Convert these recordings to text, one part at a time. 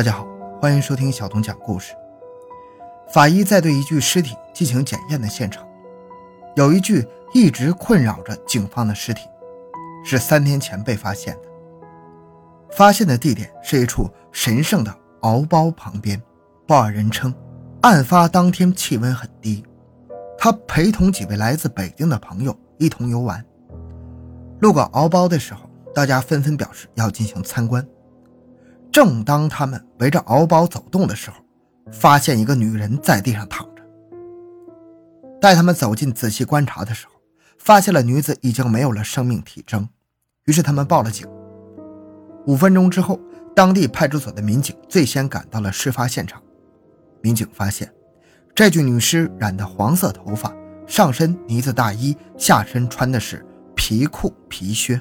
大家好，欢迎收听小童讲故事。法医在对一具尸体进行检验的现场，有一具一直困扰着警方的尸体，是三天前被发现的。发现的地点是一处神圣的敖包旁边。报案人称，案发当天气温很低，他陪同几位来自北京的朋友一同游玩。路过敖包的时候，大家纷纷表示要进行参观。正当他们围着敖包走动的时候，发现一个女人在地上躺着。待他们走近仔细观察的时候，发现了女子已经没有了生命体征，于是他们报了警。五分钟之后，当地派出所的民警最先赶到了事发现场。民警发现，这具女尸染的黄色头发，上身呢子大衣，下身穿的是皮裤皮靴。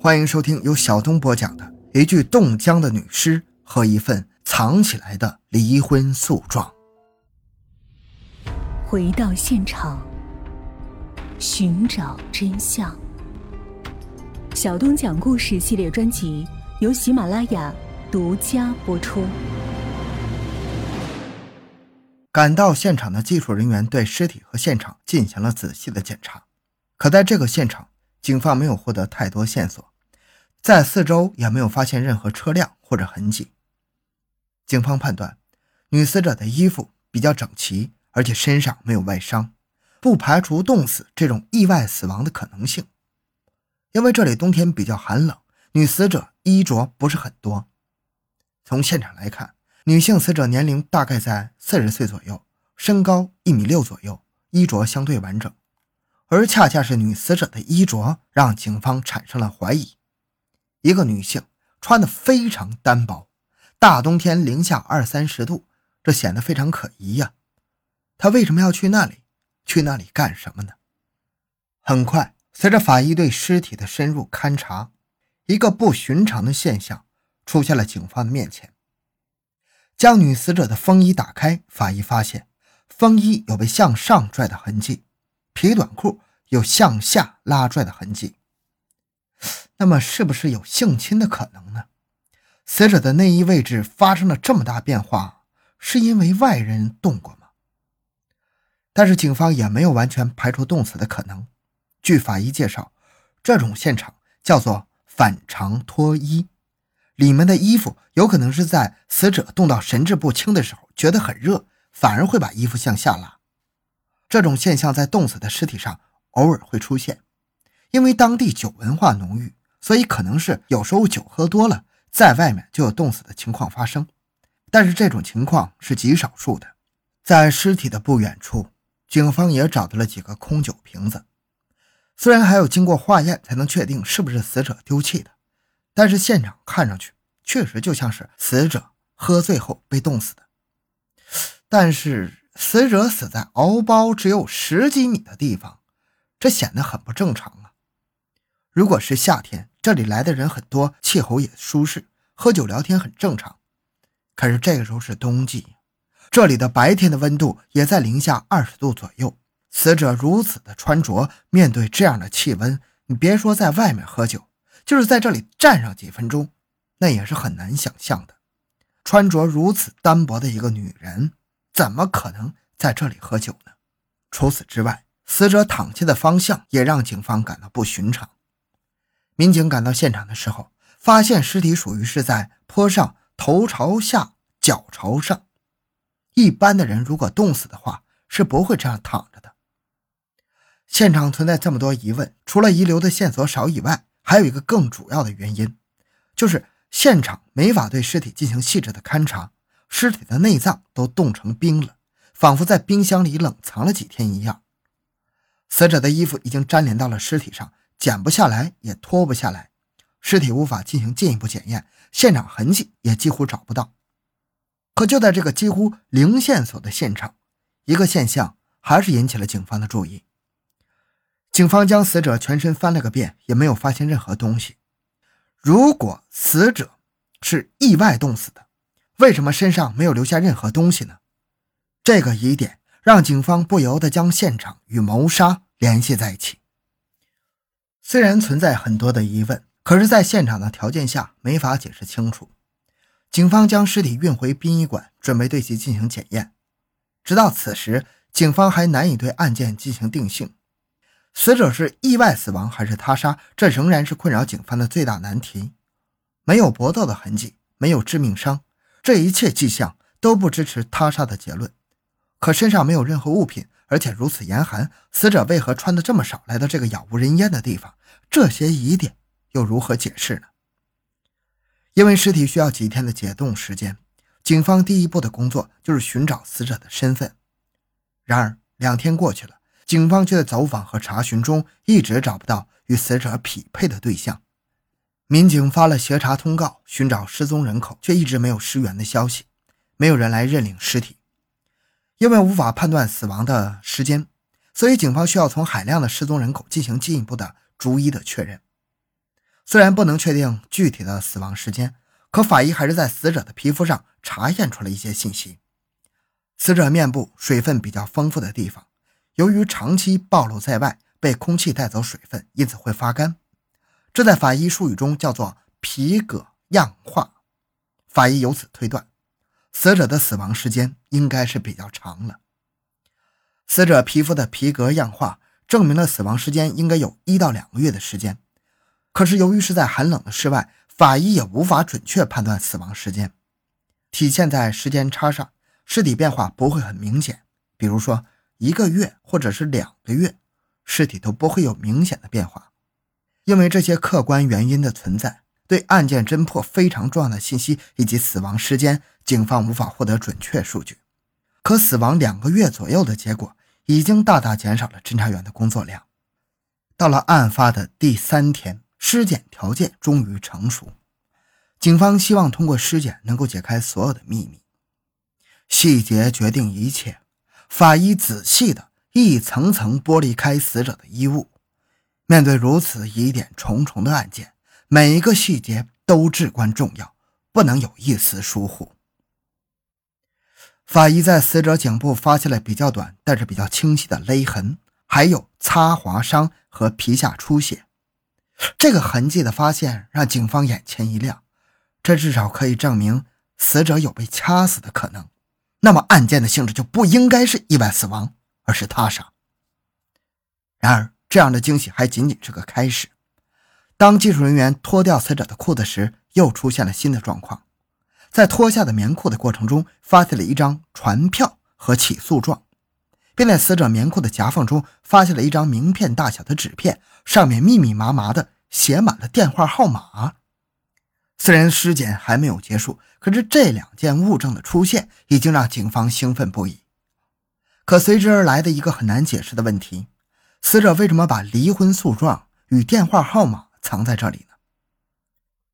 欢迎收听由小东播讲的。一具冻僵的女尸和一份藏起来的离婚诉状。回到现场，寻找真相。小东讲故事系列专辑由喜马拉雅独家播出。赶到现场的技术人员对尸体和现场进行了仔细的检查，可在这个现场，警方没有获得太多线索。在四周也没有发现任何车辆或者痕迹。警方判断，女死者的衣服比较整齐，而且身上没有外伤，不排除冻死这种意外死亡的可能性。因为这里冬天比较寒冷，女死者衣着不是很多。从现场来看，女性死者年龄大概在四十岁左右，身高一米六左右，衣着相对完整。而恰恰是女死者的衣着让警方产生了怀疑。一个女性穿的非常单薄，大冬天零下二三十度，这显得非常可疑呀。她为什么要去那里？去那里干什么呢？很快，随着法医对尸体的深入勘查，一个不寻常的现象出现了警方的面前。将女死者的风衣打开，法医发现风衣有被向上拽的痕迹，皮短裤有向下拉拽的痕迹。那么，是不是有性侵的可能呢？死者的内衣位置发生了这么大变化，是因为外人动过吗？但是警方也没有完全排除冻死的可能。据法医介绍，这种现场叫做反常脱衣，里面的衣服有可能是在死者冻到神志不清的时候，觉得很热，反而会把衣服向下拉。这种现象在冻死的尸体上偶尔会出现。因为当地酒文化浓郁，所以可能是有时候酒喝多了，在外面就有冻死的情况发生。但是这种情况是极少数的。在尸体的不远处，警方也找到了几个空酒瓶子。虽然还要经过化验才能确定是不是死者丢弃的，但是现场看上去确实就像是死者喝醉后被冻死的。但是死者死在敖包只有十几米的地方，这显得很不正常啊。如果是夏天，这里来的人很多，气候也舒适，喝酒聊天很正常。可是这个时候是冬季，这里的白天的温度也在零下二十度左右。死者如此的穿着，面对这样的气温，你别说在外面喝酒，就是在这里站上几分钟，那也是很难想象的。穿着如此单薄的一个女人，怎么可能在这里喝酒呢？除此之外，死者躺下的方向也让警方感到不寻常。民警赶到现场的时候，发现尸体属于是在坡上，头朝下，脚朝上。一般的人如果冻死的话，是不会这样躺着的。现场存在这么多疑问，除了遗留的线索少以外，还有一个更主要的原因，就是现场没法对尸体进行细致的勘查，尸体的内脏都冻成冰了，仿佛在冰箱里冷藏了几天一样。死者的衣服已经粘连到了尸体上。剪不下来，也脱不下来，尸体无法进行进一步检验，现场痕迹也几乎找不到。可就在这个几乎零线索的现场，一个现象还是引起了警方的注意。警方将死者全身翻了个遍，也没有发现任何东西。如果死者是意外冻死的，为什么身上没有留下任何东西呢？这个疑点让警方不由得将现场与谋杀联系在一起。虽然存在很多的疑问，可是，在现场的条件下没法解释清楚。警方将尸体运回殡仪馆，准备对其进行检验。直到此时，警方还难以对案件进行定性。死者是意外死亡还是他杀？这仍然是困扰警方的最大难题。没有搏斗的痕迹，没有致命伤，这一切迹象都不支持他杀的结论。可身上没有任何物品，而且如此严寒，死者为何穿的这么少来到这个杳无人烟的地方？这些疑点又如何解释呢？因为尸体需要几天的解冻时间，警方第一步的工作就是寻找死者的身份。然而两天过去了。警方却在走访和查询中一直找不到与死者匹配的对象，民警发了协查通告，寻找失踪人口，却一直没有尸源的消息，没有人来认领尸体。因为无法判断死亡的时间，所以警方需要从海量的失踪人口进行进一步的逐一的确认。虽然不能确定具体的死亡时间，可法医还是在死者的皮肤上查验出了一些信息。死者面部水分比较丰富的地方。由于长期暴露在外，被空气带走水分，因此会发干。这在法医术语中叫做皮革样化。法医由此推断，死者的死亡时间应该是比较长了。死者皮肤的皮革样化证明了死亡时间应该有一到两个月的时间。可是由于是在寒冷的室外，法医也无法准确判断死亡时间。体现在时间差上，尸体变化不会很明显。比如说。一个月或者是两个月，尸体都不会有明显的变化，因为这些客观原因的存在，对案件侦破非常重要的信息以及死亡时间，警方无法获得准确数据。可死亡两个月左右的结果，已经大大减少了侦查员的工作量。到了案发的第三天，尸检条件终于成熟，警方希望通过尸检能够解开所有的秘密，细节决定一切。法医仔细的一层层剥离开死者的衣物，面对如此疑点重重的案件，每一个细节都至关重要，不能有一丝疏忽。法医在死者颈部发现了比较短但是比较清晰的勒痕，还有擦划伤和皮下出血。这个痕迹的发现让警方眼前一亮，这至少可以证明死者有被掐死的可能。那么案件的性质就不应该是意外死亡，而是他杀。然而，这样的惊喜还仅仅是个开始。当技术人员脱掉死者的裤子时，又出现了新的状况。在脱下的棉裤的过程中，发现了一张传票和起诉状，并在死者棉裤的夹缝中发现了一张名片大小的纸片，上面密密麻麻的写满了电话号码。虽然尸检还没有结束，可是这两件物证的出现已经让警方兴奋不已。可随之而来的一个很难解释的问题：死者为什么把离婚诉状与电话号码藏在这里呢？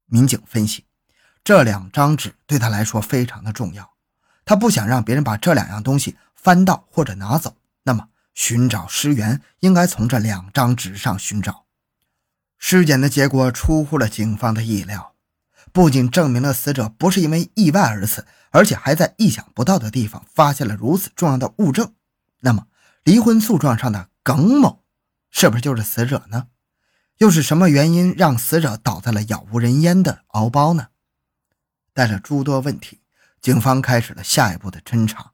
民警分析，这两张纸对他来说非常的重要，他不想让别人把这两样东西翻到或者拿走。那么，寻找尸源应该从这两张纸上寻找。尸检的结果出乎了警方的意料。不仅证明了死者不是因为意外而死，而且还在意想不到的地方发现了如此重要的物证。那么，离婚诉状上的耿某是不是就是死者呢？又是什么原因让死者倒在了杳无人烟的敖包呢？带着诸多问题，警方开始了下一步的侦查。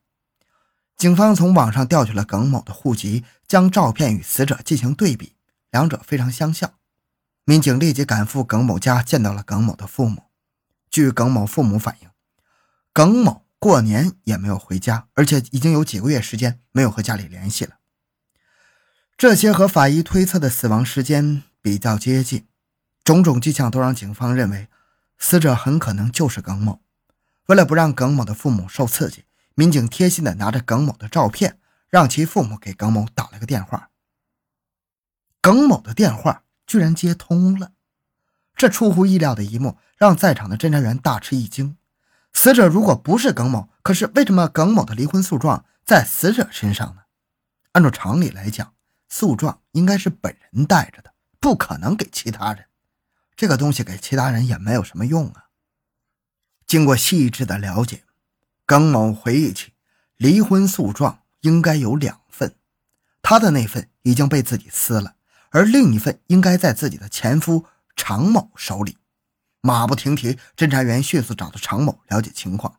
警方从网上调取了耿某的户籍，将照片与死者进行对比，两者非常相像。民警立即赶赴耿某家，见到了耿某的父母。据耿某父母反映，耿某过年也没有回家，而且已经有几个月时间没有和家里联系了。这些和法医推测的死亡时间比较接近，种种迹象都让警方认为死者很可能就是耿某。为了不让耿某的父母受刺激，民警贴心的拿着耿某的照片，让其父母给耿某打了个电话。耿某的电话居然接通了。这出乎意料的一幕让在场的侦查员大吃一惊。死者如果不是耿某，可是为什么耿某的离婚诉状在死者身上呢？按照常理来讲，诉状应该是本人带着的，不可能给其他人。这个东西给其他人也没有什么用啊。经过细致的了解，耿某回忆起，离婚诉状应该有两份，他的那份已经被自己撕了，而另一份应该在自己的前夫。常某手里，马不停蹄，侦查员迅速找到常某了解情况。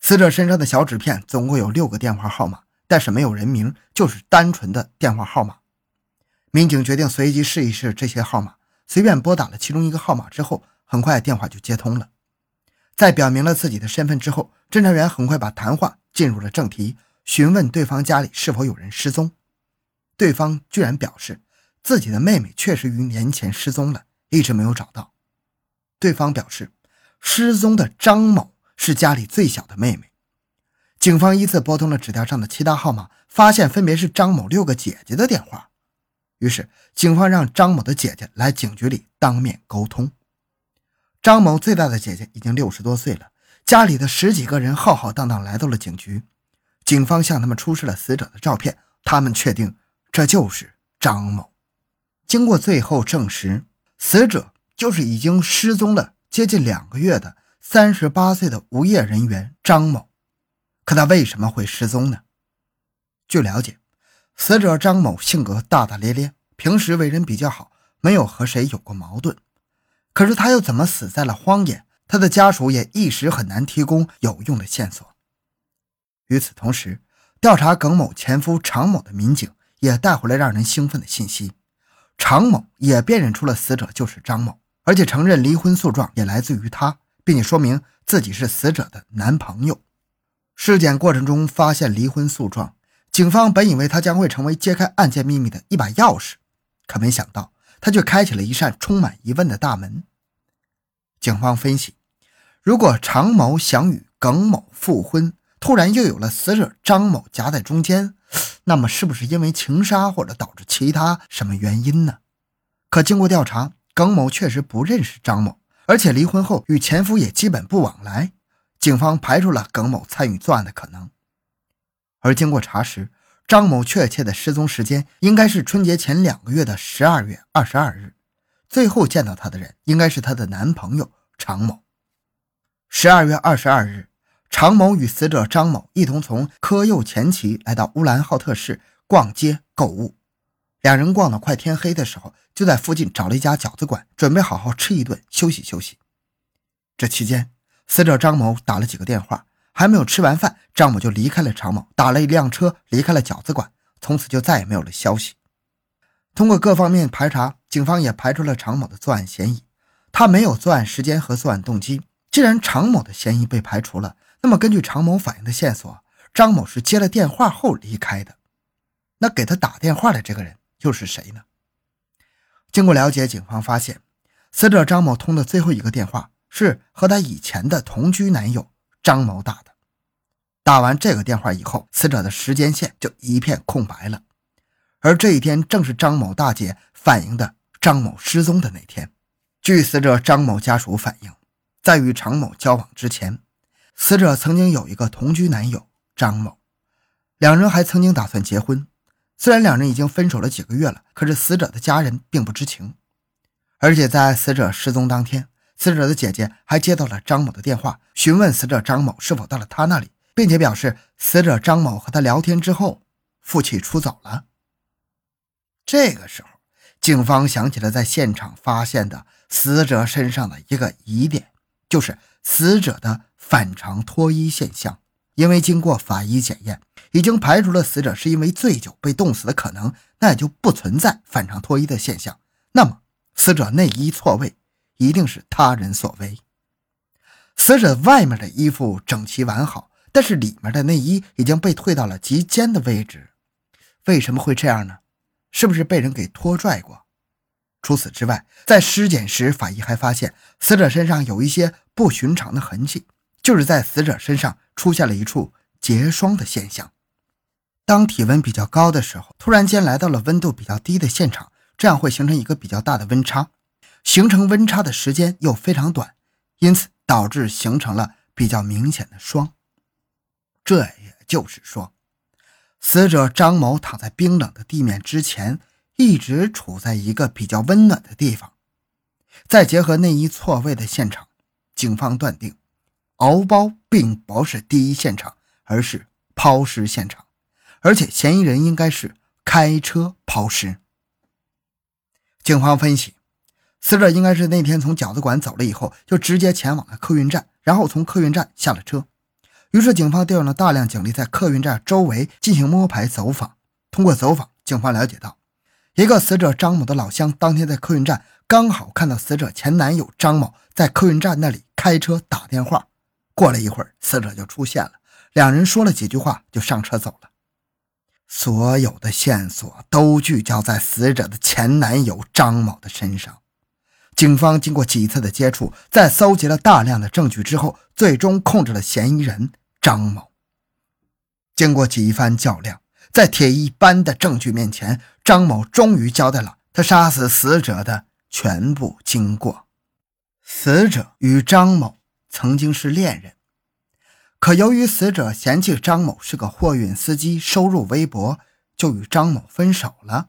死者身上的小纸片总共有六个电话号码，但是没有人名，就是单纯的电话号码。民警决定随机试一试这些号码，随便拨打了其中一个号码之后，很快电话就接通了。在表明了自己的身份之后，侦查员很快把谈话进入了正题，询问对方家里是否有人失踪。对方居然表示自己的妹妹确实于年前失踪了，一直没有找到。对方表示，失踪的张某是家里最小的妹妹。警方依次拨通了纸条上的其他号码，发现分别是张某六个姐姐的电话。于是，警方让张某的姐姐来警局里当面沟通。张某最大的姐姐已经六十多岁了，家里的十几个人浩浩荡荡来到了警局。警方向他们出示了死者的照片，他们确定这就是张某。经过最后证实，死者就是已经失踪了接近两个月的三十八岁的无业人员张某。可他为什么会失踪呢？据了解。死者张某性格大大咧咧，平时为人比较好，没有和谁有过矛盾。可是他又怎么死在了荒野？他的家属也一时很难提供有用的线索。与此同时，调查耿某前夫常某的民警也带回来让人兴奋的信息：常某也辨认出了死者就是张某，而且承认离婚诉状也来自于他，并且说明自己是死者的男朋友。尸检过程中发现离婚诉状。警方本以为他将会成为揭开案件秘密的一把钥匙，可没想到他却开启了一扇充满疑问的大门。警方分析，如果常某想与耿某复婚，突然又有了死者张某夹在中间，那么是不是因为情杀或者导致其他什么原因呢？可经过调查，耿某确实不认识张某，而且离婚后与前夫也基本不往来，警方排除了耿某参与作案的可能。而经过查实，张某确切的失踪时间应该是春节前两个月的十二月二十二日，最后见到她的人应该是她的男朋友常某。十二月二十二日，常某与死者张某一同从科右前旗来到乌兰浩特市逛街购物，两人逛到快天黑的时候，就在附近找了一家饺子馆，准备好好吃一顿休息休息。这期间，死者张某打了几个电话。还没有吃完饭，张某就离开了常某，打了一辆车离开了饺子馆，从此就再也没有了消息。通过各方面排查，警方也排除了常某的作案嫌疑。他没有作案时间和作案动机。既然常某的嫌疑被排除了，那么根据常某反映的线索，张某是接了电话后离开的。那给他打电话的这个人又是谁呢？经过了解，警方发现，死者张某通的最后一个电话是和他以前的同居男友张某打的。打完这个电话以后，死者的时间线就一片空白了。而这一天正是张某大姐反映的张某失踪的那天。据死者张某家属反映，在与常某交往之前，死者曾经有一个同居男友张某，两人还曾经打算结婚。虽然两人已经分手了几个月了，可是死者的家人并不知情。而且在死者失踪当天，死者的姐姐还接到了张某的电话，询问死者张某是否到了他那里。并且表示，死者张某和他聊天之后，负气出走了。这个时候，警方想起了在现场发现的死者身上的一个疑点，就是死者的反常脱衣现象。因为经过法医检验，已经排除了死者是因为醉酒被冻死的可能，那也就不存在反常脱衣的现象。那么，死者内衣错位，一定是他人所为。死者外面的衣服整齐完好。但是里面的内衣已经被退到了及肩的位置，为什么会这样呢？是不是被人给拖拽过？除此之外，在尸检时，法医还发现死者身上有一些不寻常的痕迹，就是在死者身上出现了一处结霜的现象。当体温比较高的时候，突然间来到了温度比较低的现场，这样会形成一个比较大的温差，形成温差的时间又非常短，因此导致形成了比较明显的霜。这也就是说，死者张某躺在冰冷的地面之前，一直处在一个比较温暖的地方。再结合内衣错位的现场，警方断定，敖包并不是第一现场，而是抛尸现场，而且嫌疑人应该是开车抛尸。警方分析，死者应该是那天从饺子馆走了以后，就直接前往了客运站，然后从客运站下了车。于是，警方调用了大量警力在客运站周围进行摸排走访。通过走访，警方了解到，一个死者张某的老乡当天在客运站刚好看到死者前男友张某在客运站那里开车打电话。过了一会儿，死者就出现了，两人说了几句话就上车走了。所有的线索都聚焦在死者的前男友张某的身上。警方经过几次的接触，在搜集了大量的证据之后，最终控制了嫌疑人张某。经过几番较量，在铁一般的证据面前，张某终于交代了他杀死死者的全部经过。死者与张某曾经是恋人，可由于死者嫌弃张某是个货运司机，收入微薄，就与张某分手了。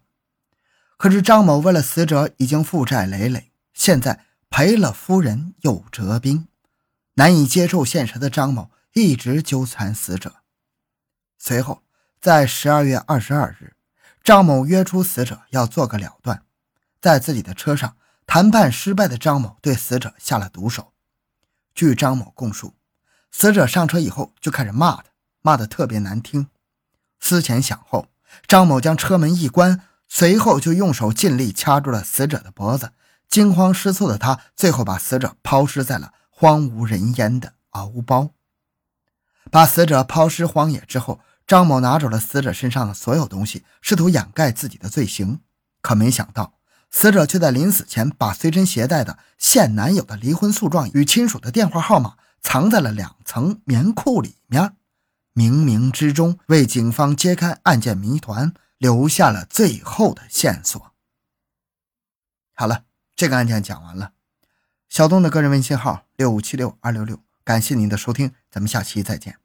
可是张某为了死者已经负债累累。现在赔了夫人又折兵，难以接受现实的张某一直纠缠死者。随后，在十二月二十二日，张某约出死者要做个了断。在自己的车上谈判失败的张某对死者下了毒手。据张某供述，死者上车以后就开始骂他，骂得特别难听。思前想后，张某将车门一关，随后就用手尽力掐住了死者的脖子。惊慌失措的他，最后把死者抛尸在了荒无人烟的敖包。把死者抛尸荒野之后，张某拿走了死者身上的所有东西，试图掩盖自己的罪行。可没想到，死者却在临死前把随身携带的现男友的离婚诉状与亲属的电话号码藏在了两层棉裤里面，冥冥之中为警方揭开案件谜团留下了最后的线索。好了。这个案件讲完了，小东的个人微信号六五七六二六六，感谢您的收听，咱们下期再见。